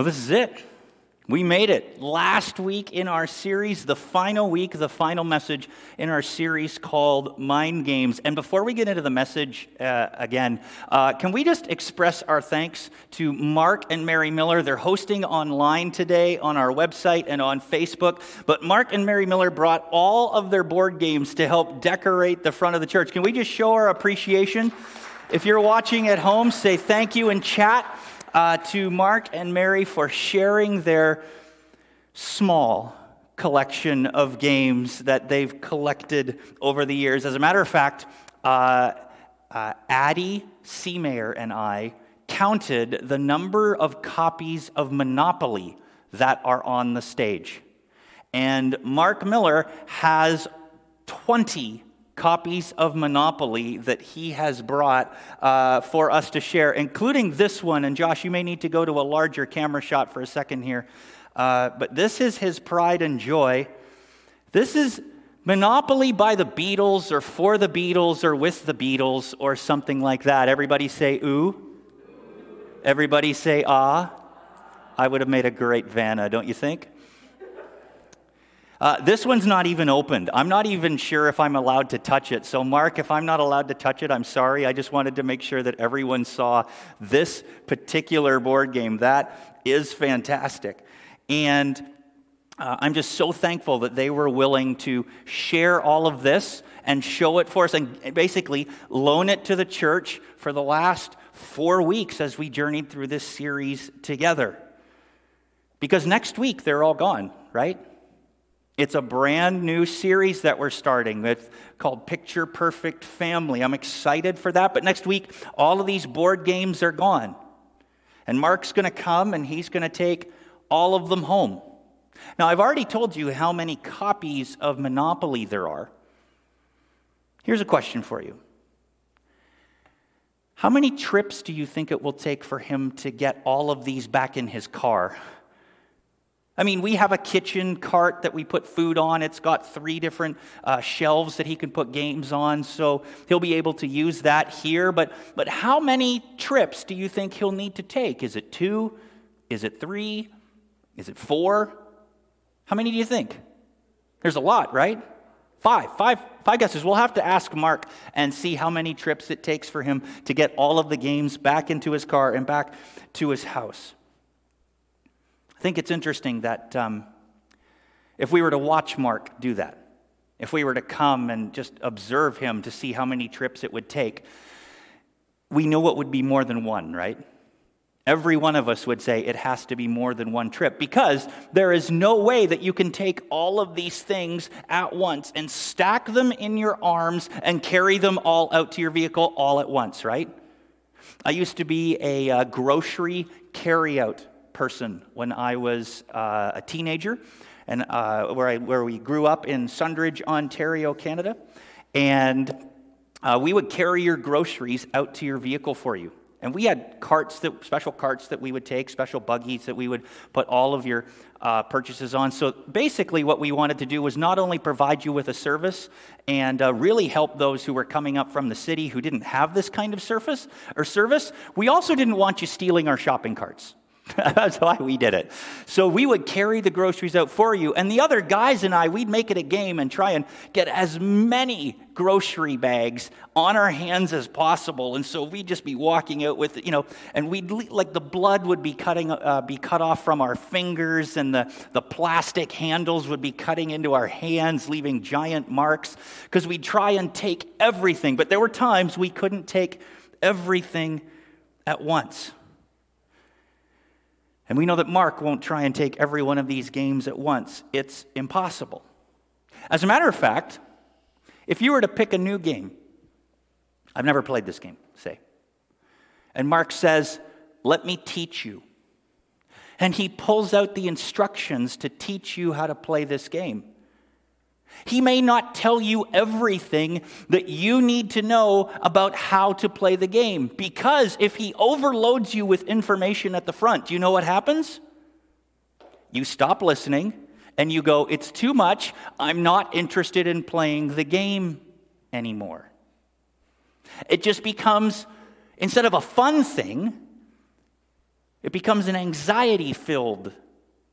Well, this is it. We made it last week in our series, the final week, the final message in our series called Mind Games. And before we get into the message uh, again, uh, can we just express our thanks to Mark and Mary Miller? They're hosting online today on our website and on Facebook. But Mark and Mary Miller brought all of their board games to help decorate the front of the church. Can we just show our appreciation? If you're watching at home, say thank you in chat uh, to Mark and Mary for sharing their small collection of games that they've collected over the years. As a matter of fact, uh, uh, Addie Seamayer and I counted the number of copies of Monopoly that are on the stage. And Mark Miller has 20 copies of Monopoly that he has brought uh, for us to share, including this one. And Josh, you may need to go to a larger camera shot for a second here. Uh, but this is his pride and joy. This is Monopoly by the Beatles, or for the Beatles, or with the Beatles, or something like that. Everybody say ooh. Everybody say ah. I would have made a great Vanna, don't you think? Uh, this one's not even opened. I'm not even sure if I'm allowed to touch it. So, Mark, if I'm not allowed to touch it, I'm sorry. I just wanted to make sure that everyone saw this particular board game. That is fantastic. And uh, I'm just so thankful that they were willing to share all of this and show it for us and basically loan it to the church for the last four weeks as we journeyed through this series together. Because next week they're all gone, right? It's a brand new series that we're starting with called Picture Perfect Family. I'm excited for that. But next week, all of these board games are gone. And Mark's going to come and he's going to take all of them home. Now, I've already told you how many copies of Monopoly there are. Here's a question for you How many trips do you think it will take for him to get all of these back in his car? I mean, we have a kitchen cart that we put food on. It's got three different uh, shelves that he can put games on, so he'll be able to use that here. But, but how many trips do you think he'll need to take? Is it two? Is it three? Is it four? How many do you think? There's a lot, right? Five, five, five guesses. We'll have to ask Mark and see how many trips it takes for him to get all of the games back into his car and back to his house. I think it's interesting that um, if we were to watch Mark do that, if we were to come and just observe him to see how many trips it would take, we know it would be more than one, right? Every one of us would say it has to be more than one trip because there is no way that you can take all of these things at once and stack them in your arms and carry them all out to your vehicle all at once, right? I used to be a uh, grocery carryout person when I was uh, a teenager, and uh, where, I, where we grew up in Sundridge, Ontario, Canada. And uh, we would carry your groceries out to your vehicle for you. And we had carts that, special carts that we would take, special buggies that we would put all of your uh, purchases on. So basically, what we wanted to do was not only provide you with a service and uh, really help those who were coming up from the city who didn't have this kind of surface or service, we also didn't want you stealing our shopping carts. That's why we did it. So we would carry the groceries out for you. And the other guys and I, we'd make it a game and try and get as many grocery bags on our hands as possible. And so we'd just be walking out with, you know, and we'd, like, the blood would be cutting, uh, be cut off from our fingers, and the, the plastic handles would be cutting into our hands, leaving giant marks, because we'd try and take everything. But there were times we couldn't take everything at once. And we know that Mark won't try and take every one of these games at once. It's impossible. As a matter of fact, if you were to pick a new game, I've never played this game, say, and Mark says, Let me teach you. And he pulls out the instructions to teach you how to play this game. He may not tell you everything that you need to know about how to play the game because if he overloads you with information at the front, do you know what happens? You stop listening and you go, It's too much. I'm not interested in playing the game anymore. It just becomes, instead of a fun thing, It becomes an anxiety filled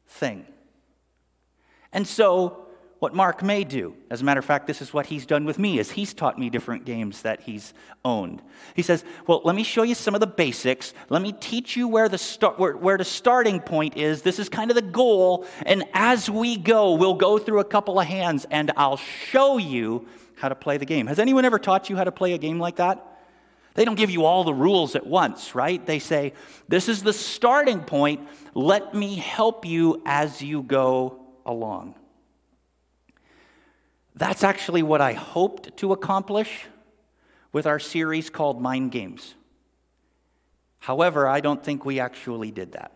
thing. And so, what Mark may do, as a matter of fact, this is what he's done with me, is he's taught me different games that he's owned. He says, Well, let me show you some of the basics. Let me teach you where the, start, where, where the starting point is. This is kind of the goal. And as we go, we'll go through a couple of hands and I'll show you how to play the game. Has anyone ever taught you how to play a game like that? They don't give you all the rules at once, right? They say, This is the starting point. Let me help you as you go along. That's actually what I hoped to accomplish with our series called Mind Games. However, I don't think we actually did that.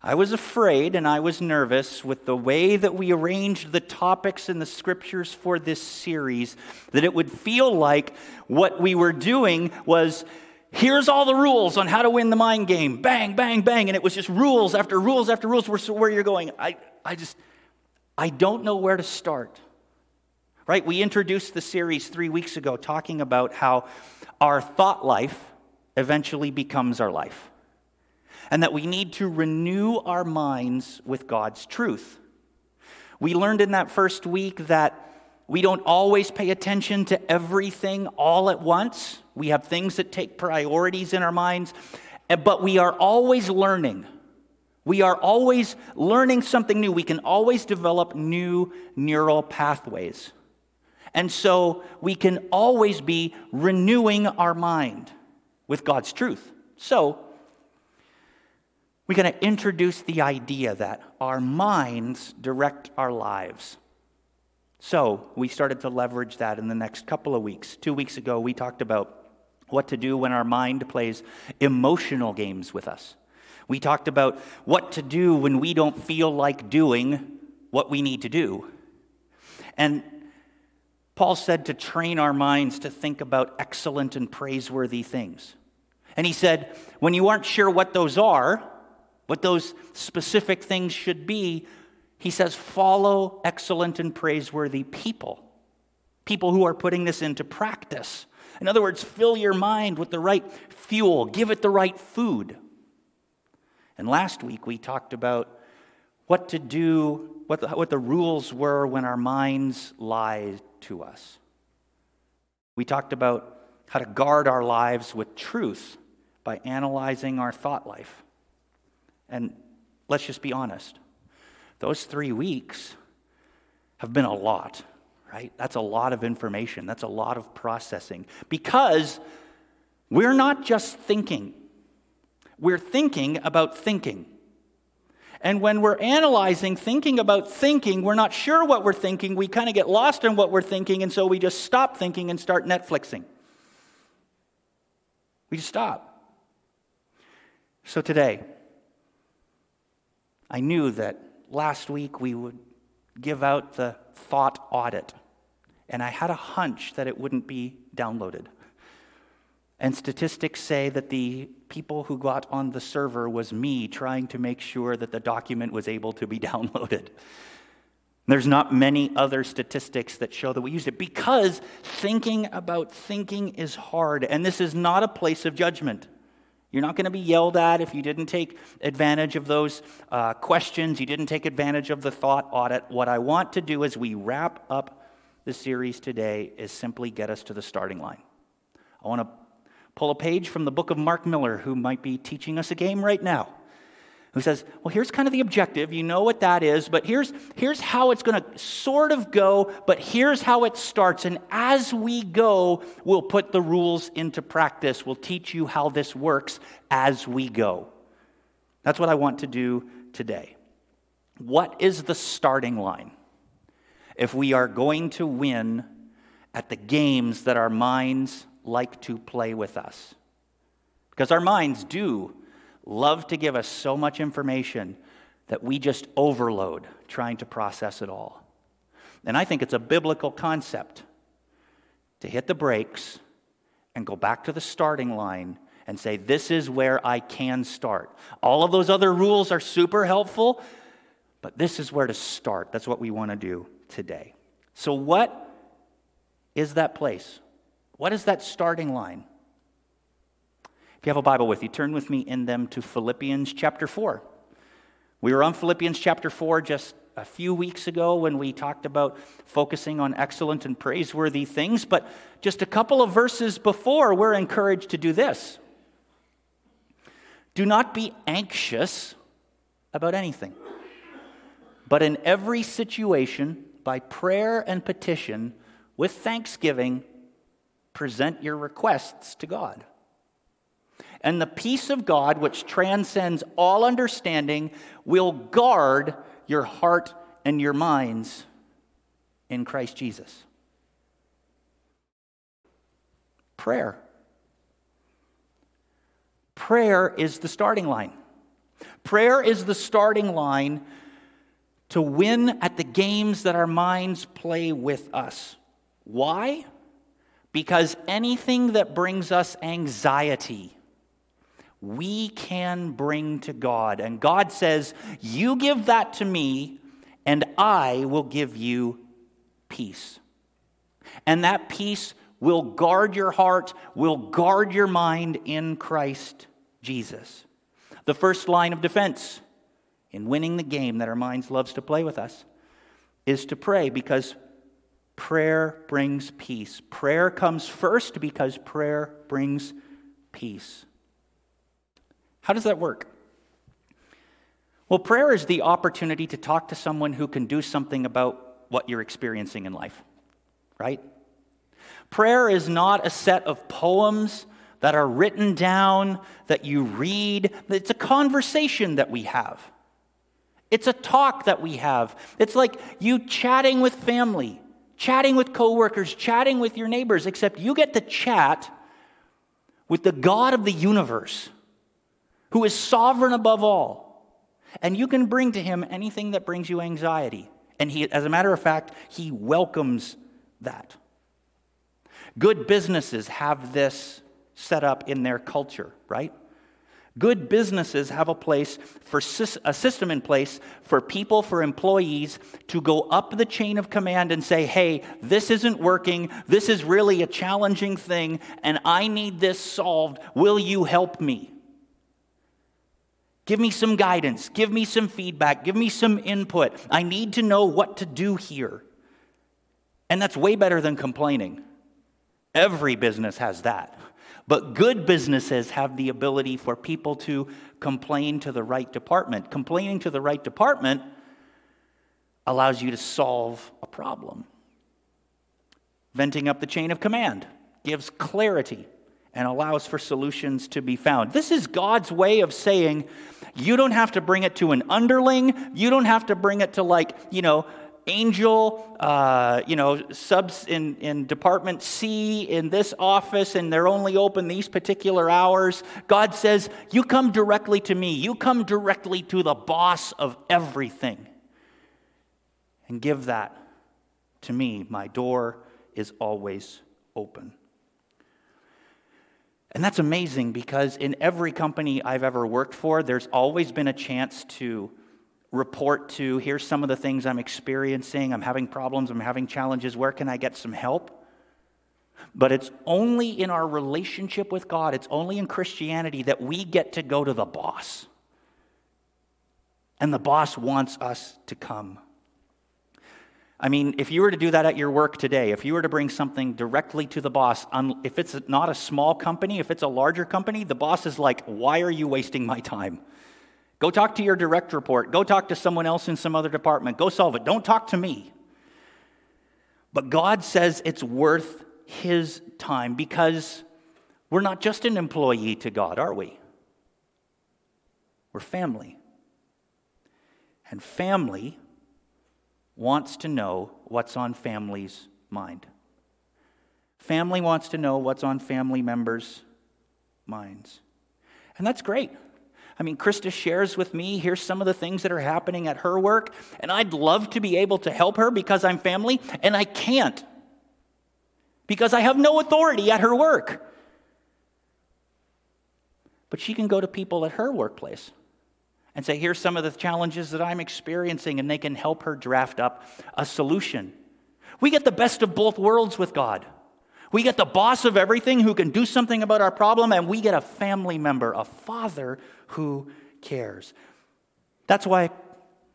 I was afraid and I was nervous with the way that we arranged the topics in the scriptures for this series that it would feel like what we were doing was here's all the rules on how to win the mind game. Bang, bang, bang. And it was just rules after rules after rules where you're going. I, I just, I don't know where to start. Right? We introduced the series three weeks ago talking about how our thought life eventually becomes our life and that we need to renew our minds with God's truth. We learned in that first week that we don't always pay attention to everything all at once. We have things that take priorities in our minds, eh, but we are always learning. We are always learning something new. We can always develop new neural pathways. And so we can always be renewing our mind with God's truth. So we're going to introduce the idea that our minds direct our lives. So, we started to leverage that in the next couple of weeks. Two weeks ago, we talked about what to do when our mind plays emotional games with us. We talked about what to do when we don't feel like doing what we need to do. And Paul said to train our minds to think about excellent and praiseworthy things. And he said, when you aren't sure what those are, what those specific things should be, he says, follow excellent and praiseworthy people. People who are putting this into practice. In other words, fill your mind with the right fuel, give it the right food. And last week we talked about what to do, what the, what the rules were when our minds lie to us. We talked about how to guard our lives with truth by analyzing our thought life. And let's just be honest those three weeks have been a lot, right? That's a lot of information, that's a lot of processing because we're not just thinking, we're thinking about thinking. And when we're analyzing, thinking about thinking, we're not sure what we're thinking. We kind of get lost in what we're thinking, and so we just stop thinking and start Netflixing. We just stop. So today, I knew that last week we would give out the thought audit, and I had a hunch that it wouldn't be downloaded. And statistics say that the people who got on the server was me trying to make sure that the document was able to be downloaded. There's not many other statistics that show that we used it because thinking about thinking is hard, and this is not a place of judgment. You're not going to be yelled at if you didn't take advantage of those uh, questions, you didn't take advantage of the thought audit. What I want to do as we wrap up the series today is simply get us to the starting line. I want to pull a page from the book of Mark Miller, who might be teaching us a game right now who says, Well, here's kind of the objective. You know what that is, but here's, here's how it's going to sort of go, but here's how it starts. And as we go, we'll put the rules into practice. We'll teach you how this works as we go. That's what I want to do today. What is the starting line if we are going to win at the games that our minds like to play with us? Because our minds do love to give us so much information that we just overload trying to process it all. And I think it's a biblical concept to hit the brakes and go back to the starting line and say, This is where I can start. All of those other rules are super helpful, but this is where to start. That's what we want to do today. So, what is that place? What is that starting line? If you have a Bible with you, turn with me in them to Philippians chapter 4. We were on Philippians chapter 4 just a few weeks ago when we talked about focusing on excellent and praiseworthy things, but just a couple of verses before, we're encouraged to do this. Do not be anxious about anything, but in every situation, by prayer and petition, with thanksgiving, present your requests to God. And the peace of God, which transcends all understanding, will guard your heart and your minds in Christ Jesus. Prayer. Prayer is the starting line. Prayer is the starting line to win at the games that our minds play with us. Why? Because anything that brings us anxiety, we can bring to God. And God says, You give that to me, and I will give you peace. And that peace will guard your heart, will guard your mind in Christ Jesus. The first line of defense in winning the game that our minds loves to play with us is to pray because prayer brings peace. Prayer comes first because prayer brings peace. How does that work? Well, prayer is the opportunity to talk to someone who can do something about what you're experiencing in life, right? Prayer is not a set of poems that are written down, that you read. It's a conversation that we have. It's a talk that we have. It's like you chatting with family, chatting with coworkers, chatting with your neighbors, except you get to chat with the God of the universe who is sovereign above all. And you can bring to him anything that brings you anxiety. And he, as a matter of fact, he welcomes that. Good businesses have this set up in their culture, right? Good businesses have a place for a system in place for people, for employees to go up the chain of command and say, hey, this isn't working. This is really a challenging thing, and I need this solved. Will you help me? Give me some guidance. Give me some feedback. Give me some input. I need to know what to do here. And that's way better than complaining. Every business has that. But good businesses have the ability for people to complain to the right department. Complaining to the right department allows you to solve a problem. Venting up the chain of command gives clarity and allows for solutions to be found. This is God's way of saying you don't have to bring it to an underling, you don't have to bring it to, like, you know, angel, uh, you know, subs in, in department C in this office, and they're only open these particular hours. God says, You come directly to me. You come directly to the boss of everything. And give that to me. My door is always open. And that's amazing because in every company I've ever worked for, there's always been a chance to report to here's some of the things I'm experiencing. I'm having problems, I'm having challenges. Where can I get some help? But it's only in our relationship with God, it's only in Christianity that we get to go to the boss. And the boss wants us to come. I mean, if you were to do that at your work today, if you were to bring something directly to the boss, if it's not a small company, if it's a larger company, the boss is like, Why are you wasting my time? Go talk to your direct report. Go talk to someone else in some other department. Go solve it. Don't talk to me. But God says it's worth his time because we're not just an employee to God, are we? We're family. And family wants to know what's on family's mind. Family wants to know what's on family members' minds. And that's great. I mean, Krista shares with me, here's some of the things that are happening at her work, and I'd love to be able to help her because I'm family, and I can't because I have no authority at her work. But she can go to people at her workplace and say, Here's some of the challenges that I'm experiencing, and they can help her draft up a solution. We get the best of both worlds with God. We get the boss of everything who can do something about our problem, and we get a family member, a father who cares. That's why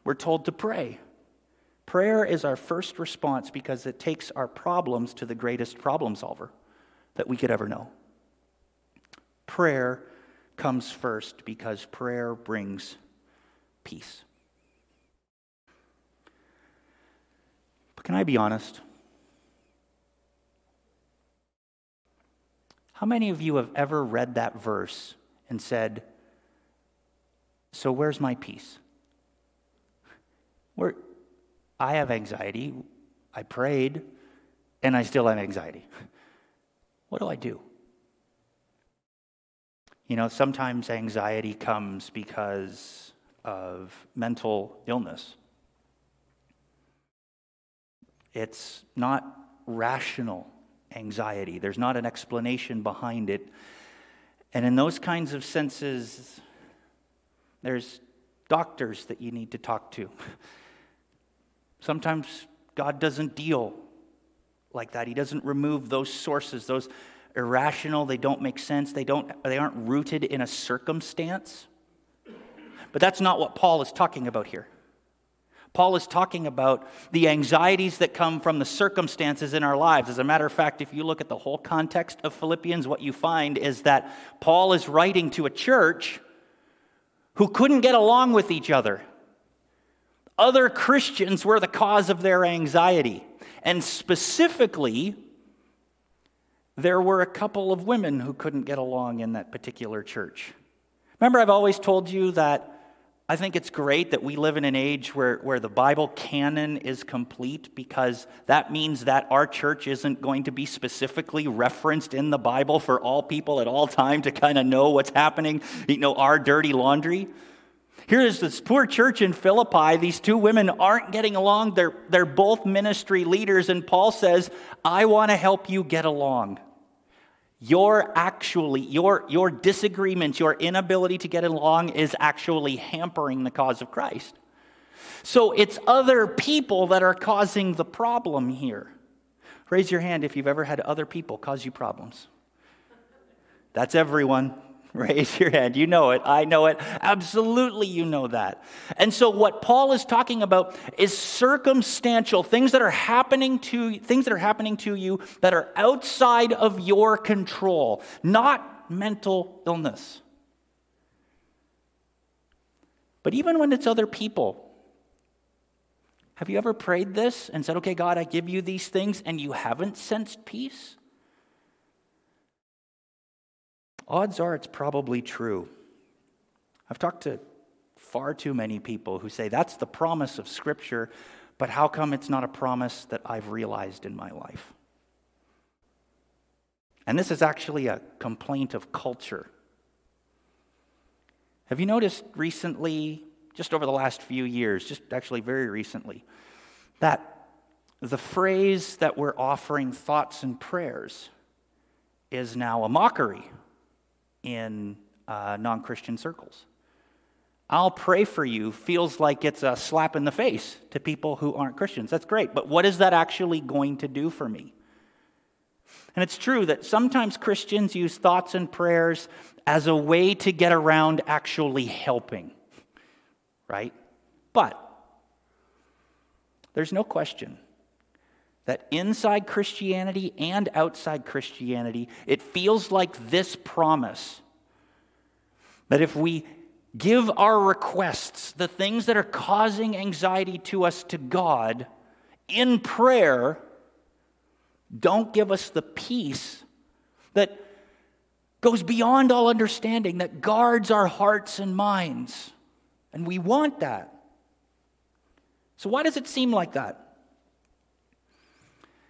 we're told to pray. Prayer is our first response because it takes our problems to the greatest problem solver that we could ever know. Prayer comes first because prayer brings peace. But can I be honest? How many of you have ever read that verse and said, So where's my peace? Where I have anxiety, I prayed, and I still have anxiety. What do I do? You know, sometimes anxiety comes because of mental illness. It's not rational anxiety, there's not an explanation behind it. And in those kinds of senses, there's doctors that you need to talk to. Sometimes God doesn't deal like that. He doesn't remove those sources, those irrational, they don't make sense, they, don't, they aren't rooted in a circumstance. But that's not what Paul is talking about here. Paul is talking about the anxieties that come from the circumstances in our lives. As a matter of fact, if you look at the whole context of Philippians, what you find is that Paul is writing to a church who couldn't get along with each other. Other Christians were the cause of their anxiety. And specifically, there were a couple of women who couldn't get along in that particular church. Remember, I've always told you that I think it's great that we live in an age where, where the Bible canon is complete because that means that our church isn't going to be specifically referenced in the Bible for all people at all time to kind of know what's happening, you know, our dirty laundry. Here is this poor church in Philippi. These two women aren't getting along. They're, they're both ministry leaders, and Paul says, I want to help you get along. Your actually, your, your disagreements, your inability to get along is actually hampering the cause of Christ. So it's other people that are causing the problem here. Raise your hand if you've ever had other people cause you problems. That's everyone. Raise your hand. You know it. I know it. Absolutely, you know that. And so, what Paul is talking about is circumstantial things that are happening to things that are happening to you that are outside of your control, not mental illness. But even when it's other people, have you ever prayed this and said, "Okay, God, I give you these things," and you haven't sensed peace? Odds are it's probably true. I've talked to far too many people who say that's the promise of Scripture, but how come it's not a promise that I've realized in my life? And this is actually a complaint of culture. Have you noticed recently, just over the last few years, just actually very recently, that the phrase that we're offering thoughts and prayers is now a mockery in uh, non Christian circles. I'll pray for you feels like it's a slap in the face to people who aren't Christians. That's great, but what is that actually going to do for me? And it's true that sometimes Christians use thoughts and prayers as a way to get around actually helping, right? But there's no question that inside Christianity and outside Christianity, it feels like this promise that if we give our requests, the things that are causing anxiety to us, to God in prayer, don't give us the peace that goes beyond all understanding, that guards our hearts and minds. And we want that. So, why does it seem like that?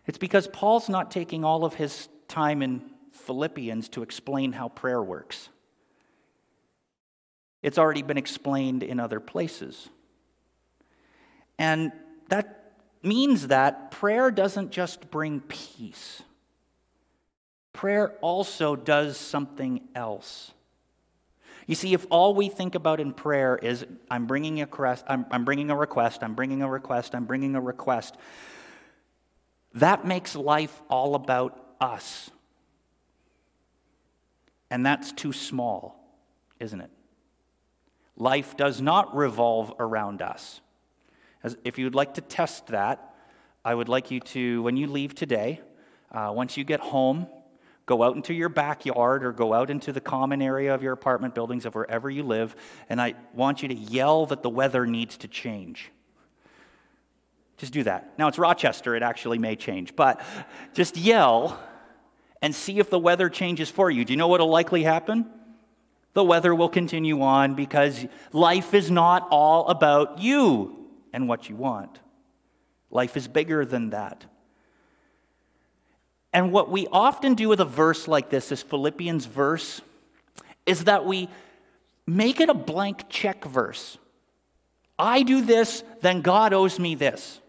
It's because Paul's not taking all of his time in Philippians to explain how prayer works. It's already been explained in other places. And that means that prayer doesn't just bring peace, prayer also does something else. You see, if all we think about in prayer is, I'm bringing a request, I'm, I'm bringing a request, I'm bringing a request, I'm bringing a request, that makes life all about us. And that's too small, isn't it? Life does not revolve around us. As, if you'd like to test that, I would like you to, when you leave today, uh, once you get home, go out into your backyard or go out into the common area of your apartment buildings of wherever you live, and I want you to yell that the weather needs to change. Just do that. Now it's Rochester, it actually may change, but just yell and see if the weather changes for you. Do you know what will likely happen? The weather will continue on because life is not all about you and what you want. Life is bigger than that. And what we often do with a verse like this, this Philippians verse, is that we make it a blank check verse. I do this, then God owes me this.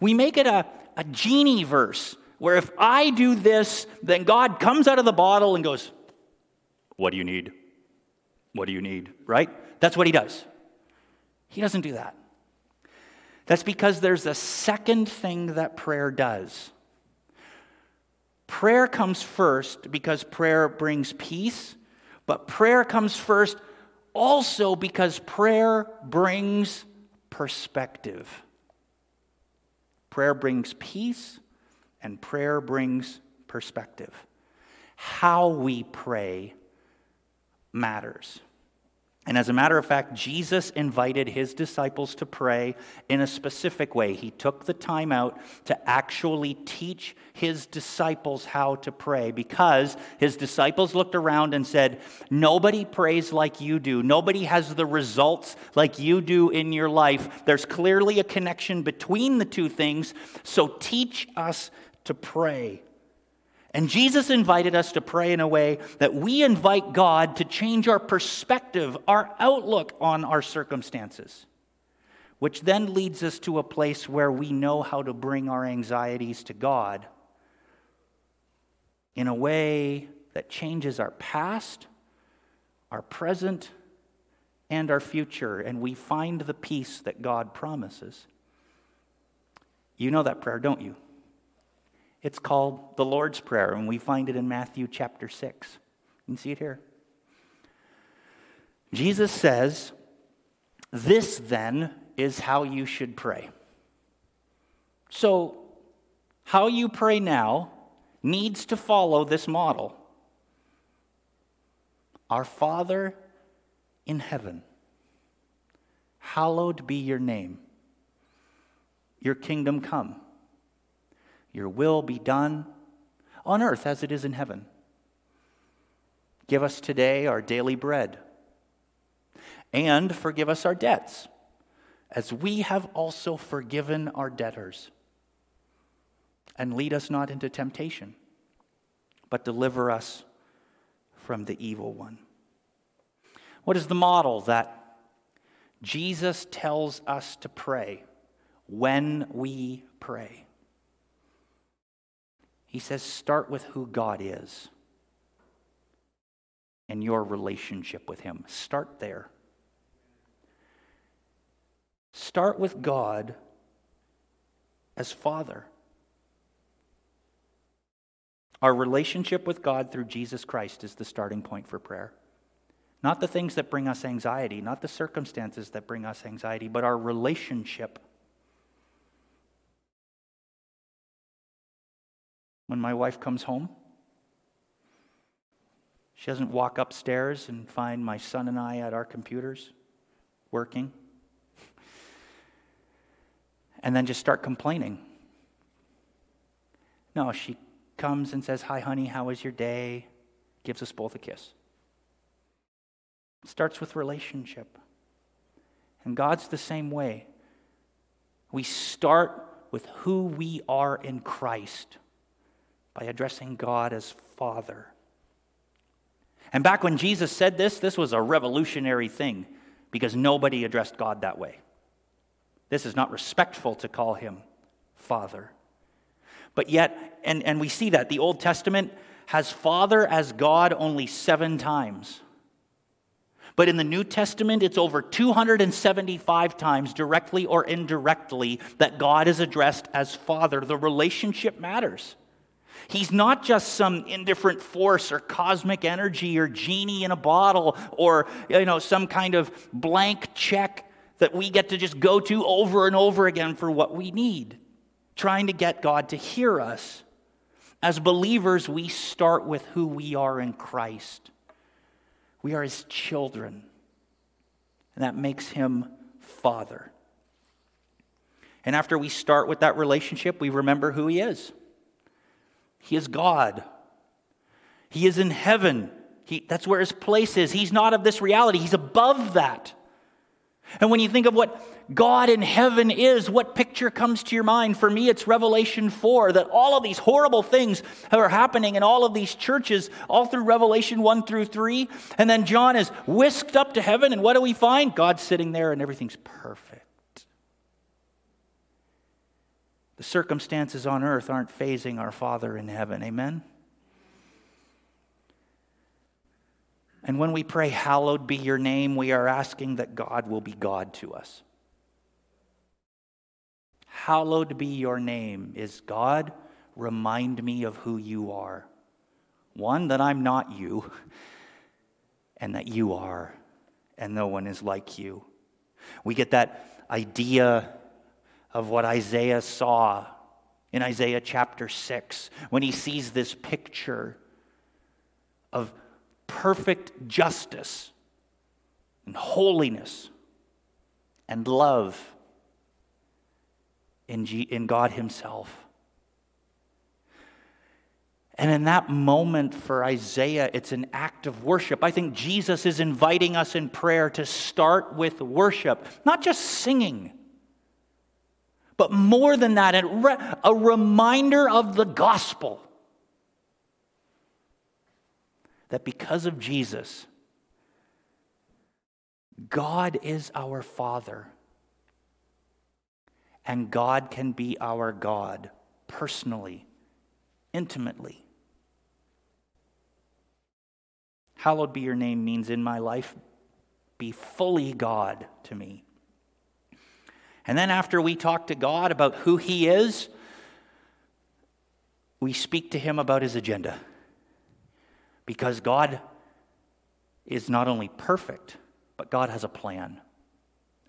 We make it a, a genie verse where if I do this, then God comes out of the bottle and goes, What do you need? What do you need? Right? That's what he does. He doesn't do that. That's because there's a second thing that prayer does. Prayer comes first because prayer brings peace, but prayer comes first also because prayer brings perspective. Prayer brings peace, and prayer brings perspective. How we pray matters. And as a matter of fact, Jesus invited his disciples to pray in a specific way. He took the time out to actually teach his disciples how to pray because his disciples looked around and said, Nobody prays like you do. Nobody has the results like you do in your life. There's clearly a connection between the two things, so teach us to pray. And Jesus invited us to pray in a way that we invite God to change our perspective, our outlook on our circumstances, which then leads us to a place where we know how to bring our anxieties to God in a way that changes our past, our present, and our future, and we find the peace that God promises. You know that prayer, don't you? It's called the Lord's Prayer, and we find it in Matthew chapter 6. You can see it here. Jesus says, This then is how you should pray. So, how you pray now needs to follow this model. Our Father in heaven, hallowed be your name. Your kingdom come. Your will be done on earth as it is in heaven. Give us today our daily bread. And forgive us our debts, as we have also forgiven our debtors. And lead us not into temptation, but deliver us from the evil one. What is the model that Jesus tells us to pray when we pray? He says, start with who God is and your relationship with Him. Start there. Start with God as Father. Our relationship with God through Jesus Christ is the starting point for prayer. Not the things that bring us anxiety, not the circumstances that bring us anxiety, but our relationship when my wife comes home. She doesn't walk upstairs and find my son and I at our computers working and then just start complaining. No, she comes and says, Hi, honey, how was your day? Gives us both a kiss. Starts with relationship. And God's the same way. We start with who we are in Christ by addressing God as Father. And back when Jesus said this, this was a revolutionary thing because nobody addressed God that way. This is not respectful to call him Father. But yet, and, and we see that the Old Testament has Father as God only seven times. But in the New Testament, it's over 275 times, directly or indirectly, that God is addressed as Father. The relationship matters. He's not just some indifferent force or cosmic energy or genie in a bottle or you know some kind of blank check that we get to just go to over and over again for what we need. Trying to get God to hear us. As believers, we start with who we are in Christ. We are his children. And that makes him Father. And after we start with that relationship, we remember who he is. He is God. He is in heaven. He, that's where his place is. He's not of this reality, he's above that. And when you think of what God in heaven is, what picture comes to your mind? For me, it's Revelation 4 that all of these horrible things are happening in all of these churches, all through Revelation 1 through 3. And then John is whisked up to heaven, and what do we find? God's sitting there, and everything's perfect. The circumstances on earth aren't fazing our Father in heaven. Amen? And when we pray, Hallowed be your name, we are asking that God will be God to us. Hallowed be your name. Is God, remind me of who you are. One, that I'm not you, and that you are, and no one is like you. We get that idea of what Isaiah saw in Isaiah chapter 6 when he sees this picture of perfect justice and holiness and love in, G- in God Himself. And in that moment for Isaiah, it's an act of worship. I think Jesus is inviting us in prayer to start with worship, not just singing but more than that, a reminder of the gospel that because of Jesus, God is our Father, and God can be our God personally, intimately. Hallowed be your name means in my life, be fully God to me. And then after we talk to God about who He is, we speak to Him about His agenda. Because God is not only perfect, but God has a plan.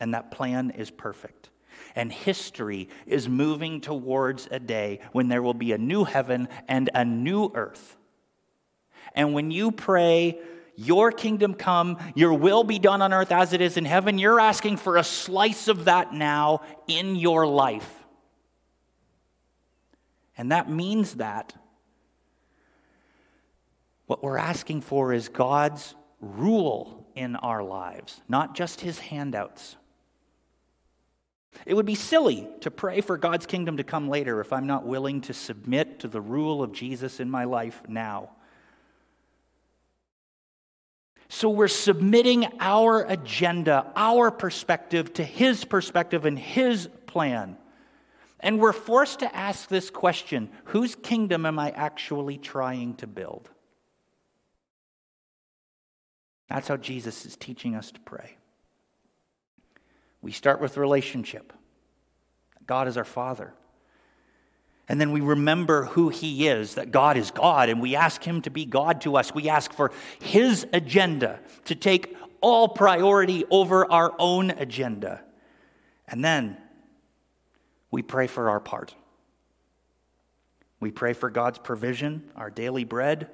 And that plan is perfect. And history is moving towards a day when there will be a new heaven and a new earth. And when you pray, your kingdom come, your will be done on earth as it is in heaven. You're asking for a slice of that now in your life. And that means that what we're asking for is God's rule in our lives, not just his handouts. It would be silly to pray for God's kingdom to come later if I'm not willing to submit to the rule of Jesus in my life now. So we're submitting our agenda, our perspective to his perspective and his plan. And we're forced to ask this question whose kingdom am I actually trying to build? That's how Jesus is teaching us to pray. We start with relationship. God is our Father. And then we remember who He is, that God is God, and we ask Him to be God to us. We ask for His agenda to take all priority over our own agenda. And then we pray for our part. We pray for God's provision, our daily bread,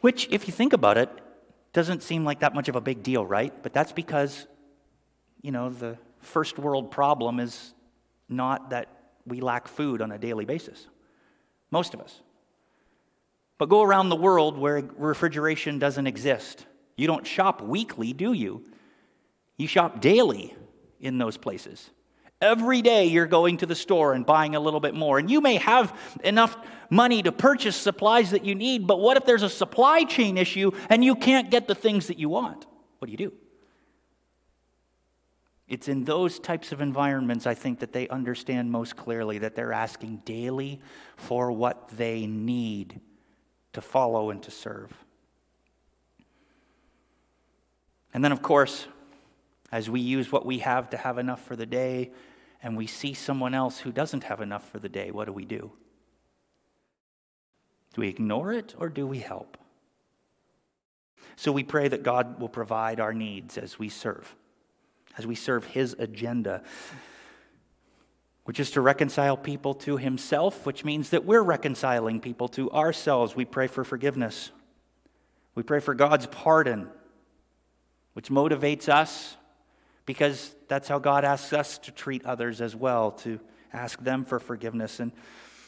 which, if you think about it, doesn't seem like that much of a big deal, right? But that's because, you know, the first world problem is not that we lack food on a daily basis. Most of us. But go around the world where refrigeration doesn't exist. You don't shop weekly, do you? You shop daily in those places. Every day you're going to the store and buying a little bit more. And you may have enough money to purchase supplies that you need, but what if there's a supply chain issue and you can't get the things that you want? What do you do? It's in those types of environments, I think, that they understand most clearly that they're asking daily for what they need to follow and to serve. And then, of course, as we use what we have to have enough for the day, and we see someone else who doesn't have enough for the day, what do we do? Do we ignore it or do we help? So we pray that God will provide our needs as we serve, as we serve His agenda, which is to reconcile people to Himself, which means that we're reconciling people to ourselves. We pray for forgiveness. We pray for God's pardon, which motivates us because that's how God asks us to treat others as well, to ask them for forgiveness. And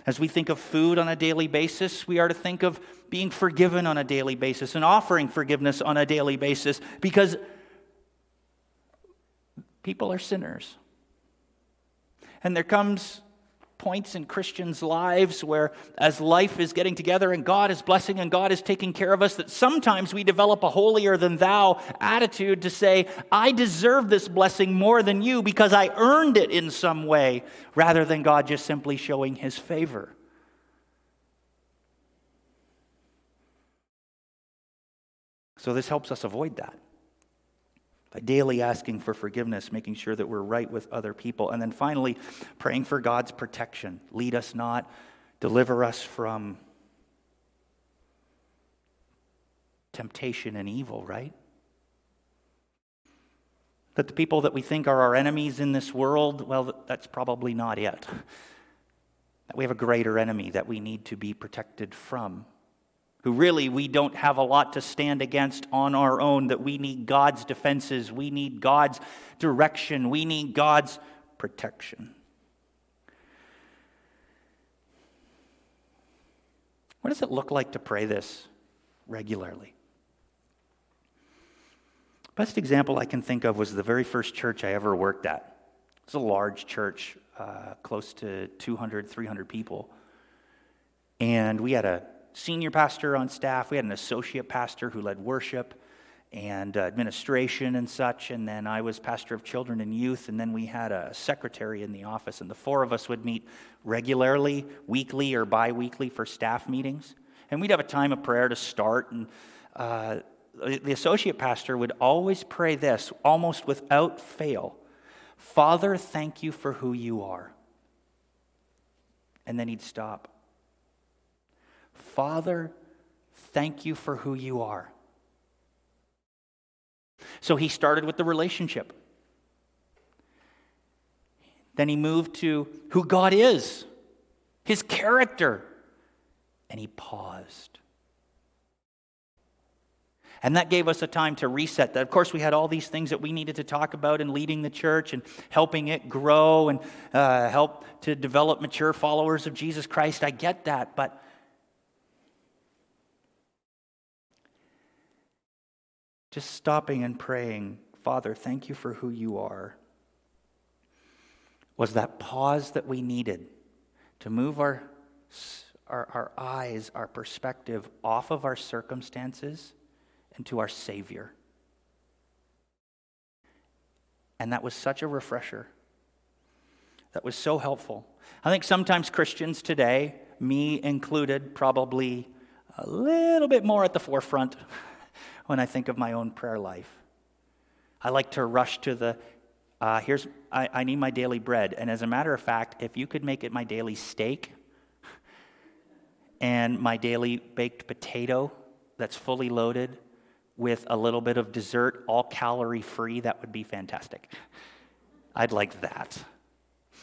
as we think of food on a daily basis, we are to think of being forgiven on a daily basis and offering forgiveness on a daily basis because people are sinners. And there comes points in Christians' lives where, as life is getting together and God is blessing and God is taking care of us, that sometimes we develop a holier than thou attitude to say, I deserve this blessing more than you because I earned it in some way, rather than God just simply showing his favor. So, this helps us avoid that by daily asking for forgiveness, making sure that we're right with other people. And then finally, praying for God's protection. Lead us not, deliver us from temptation and evil, right? That the people that we think are our enemies in this world, well, that's probably not it. That we have a greater enemy that we need to be protected from who really we don't have a lot to stand against on our own, that we need God's defenses, we need God's direction, we need God's protection. What does it look like to pray this regularly? Best example I can think of was the very first church I ever worked at. It's a large church, uh, close to 200, 300 people. And we had a senior pastor on staff. We had an associate pastor who led worship and uh, administration and such. And then I was pastor of children and youth. And then we had a secretary in the office. And the four of us would meet regularly, weekly or bi weekly for staff meetings. And we'd have a time of prayer to start. And uh, the associate pastor would always pray this, almost without fail Father, thank you for who you are. And then he'd stop. Father, thank you for who you are. So he started with the relationship. Then he moved to who God is, his character, and he paused. And that gave us a time to reset that. Of course, we had all these things that we needed to talk about in leading the church and helping it grow and uh, help to develop mature followers of Jesus Christ. I get that. But Just stopping and praying, Father, thank you for who you are, was that pause that we needed to move our, our, our eyes, our perspective off of our circumstances and to our Savior. And that was such a refresher. That was so helpful. I think sometimes Christians today, me included, probably a little bit more at the forefront when I think of my own prayer life. I like to rush to the, uh, here's, I, I need my daily bread. And as a matter of fact, if you could make it my daily steak and my daily baked potato that's fully loaded with a little bit of dessert, all calorie free, that would be fantastic. I'd like that.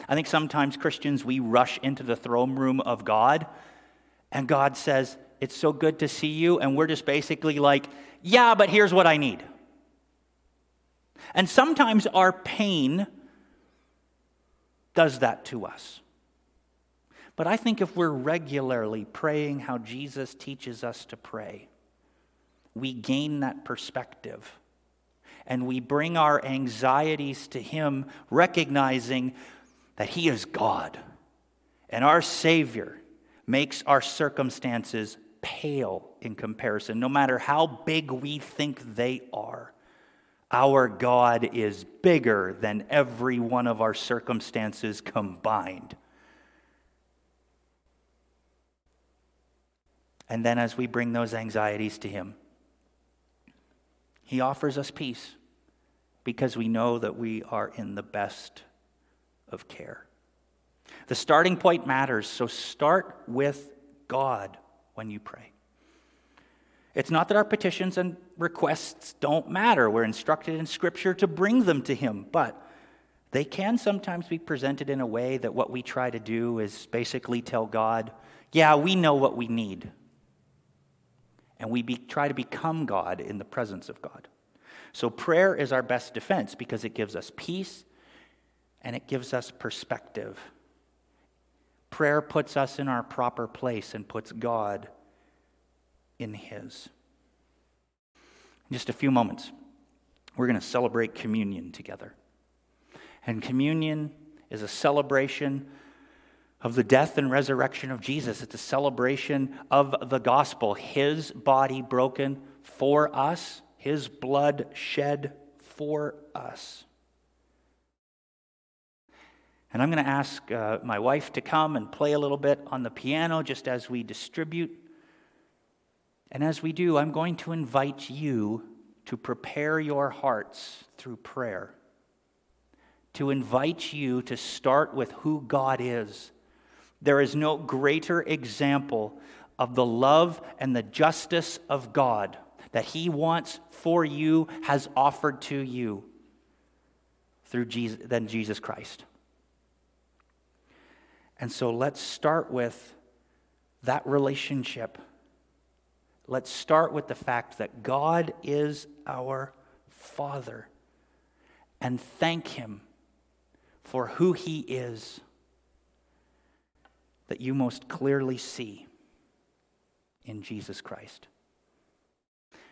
I think sometimes Christians, we rush into the throne room of God, and God says, It's so good to see you. And we're just basically like, yeah, but here's what I need. And sometimes our pain does that to us. But I think if we're regularly praying how Jesus teaches us to pray, we gain that perspective and we bring our anxieties to Him, recognizing that He is God and our Savior makes our circumstances pale in comparison, no matter how big we think they are. Our God is bigger than every one of our circumstances combined. And then, as we bring those anxieties to Him, He offers us peace because we know that we are in the best of care. The starting point matters, so start with God when you pray. It's not that our petitions and requests don't matter. We're instructed in Scripture to bring them to Him, but they can sometimes be presented in a way that what we try to do is basically tell God, yeah, we know what we need. And we be, try to become God in the presence of God. So prayer is our best defense because it gives us peace and it gives us perspective. Prayer puts us in our proper place and puts God in His. In just a few moments, we're going to celebrate communion together. And communion is a celebration of the death and resurrection of Jesus. It's a celebration of the gospel, His body broken for us, His blood shed for us. And I'm going to ask uh, my wife to come and play a little bit on the piano just as we distribute. And as we do, I'm going to invite you to prepare your hearts through prayer, to invite you to start with who God is. There is no greater example of the love and the justice of God that He wants for you, has offered to you through Jesus, than Jesus Christ. And so let's start with that relationship. Let's start with the fact that God is our Father and thank Him for who He is that you most clearly see in Jesus Christ.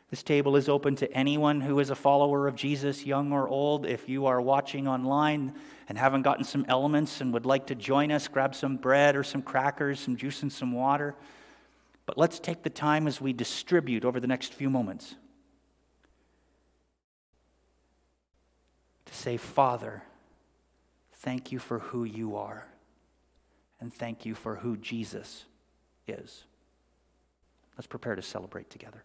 This table is open to anyone who is a follower of Jesus, young or old. If you are watching online and haven't gotten some elements and would like to join us, grab some bread or some crackers, some juice, and some water. But let's take the time as we distribute over the next few moments to say, Father, thank you for who you are, and thank you for who Jesus is. Let's prepare to celebrate together.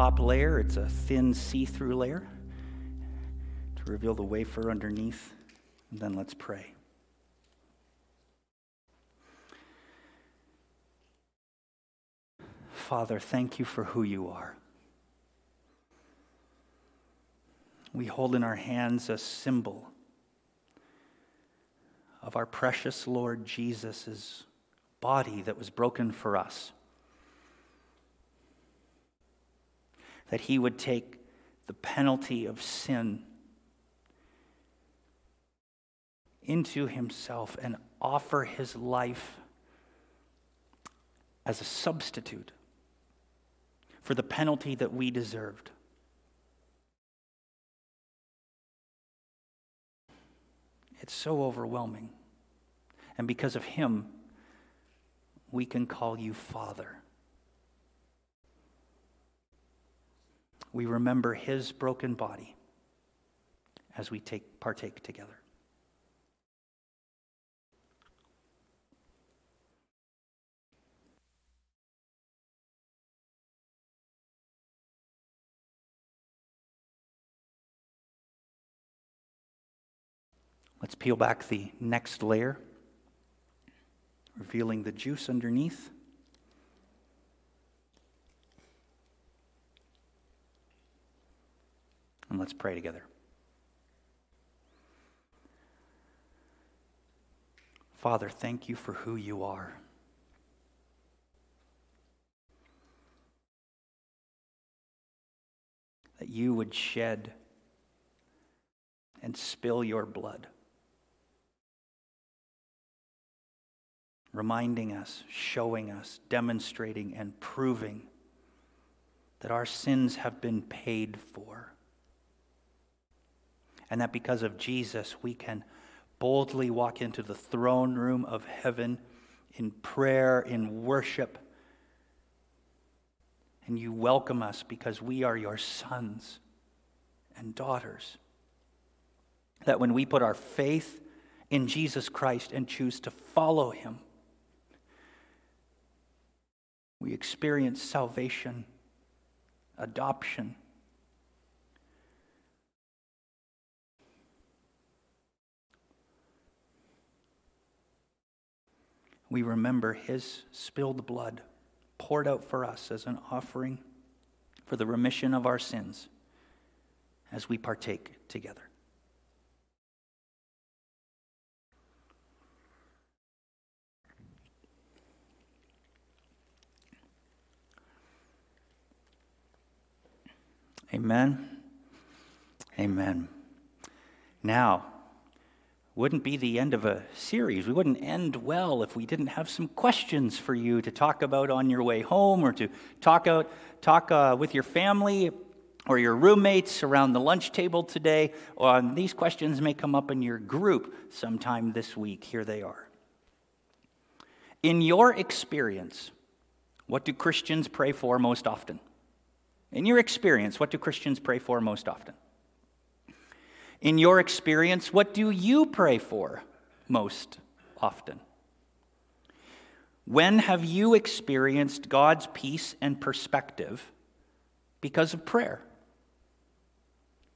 Top layer. It's a thin see through layer to reveal the wafer underneath. And then let's pray. Father, thank you for who you are. We hold in our hands a symbol of our precious Lord Jesus' body that was broken for us. That he would take the penalty of sin into himself and offer his life as a substitute for the penalty that we deserved. It's so overwhelming. And because of him, we can call you Father. We remember his broken body as we take, partake together. Let's peel back the next layer, revealing the juice underneath. And let's pray together. Father, thank you for who you are. That you would shed and spill your blood. reminding us, showing us, demonstrating, and proving that our sins have been paid for. And that because of Jesus, we can boldly walk into the throne room of heaven in prayer, in worship. And you welcome us because we are your sons and daughters. That when we put our faith in Jesus Christ and choose to follow him, we experience salvation, adoption. We remember his spilled blood poured out for us as an offering for the remission of our sins as we partake together. Amen. Amen. Now, wouldn't be the end of a series. We wouldn't end well if we didn't have some questions for you to talk about on your way home or to talk out talk uh, with your family or your roommates around the lunch table today. Um, these questions may come up in your group sometime this week. Here they are. In your experience, what do Christians pray for most often? In your experience, what do Christians pray for most often? In your experience, what do you pray for most often? When have you experienced God's peace and perspective because of prayer?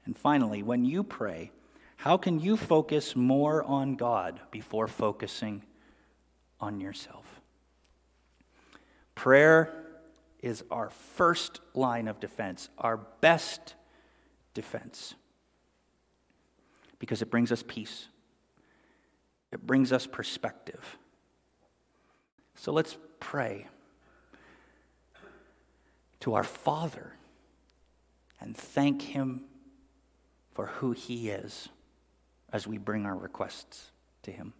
And finally, when you pray, how can you focus more on God before focusing on yourself? Prayer is our first line of defense, our best defense, because it brings us peace, it brings us perspective. So let's pray to our Father and thank Him for who He is as we bring our requests to Him.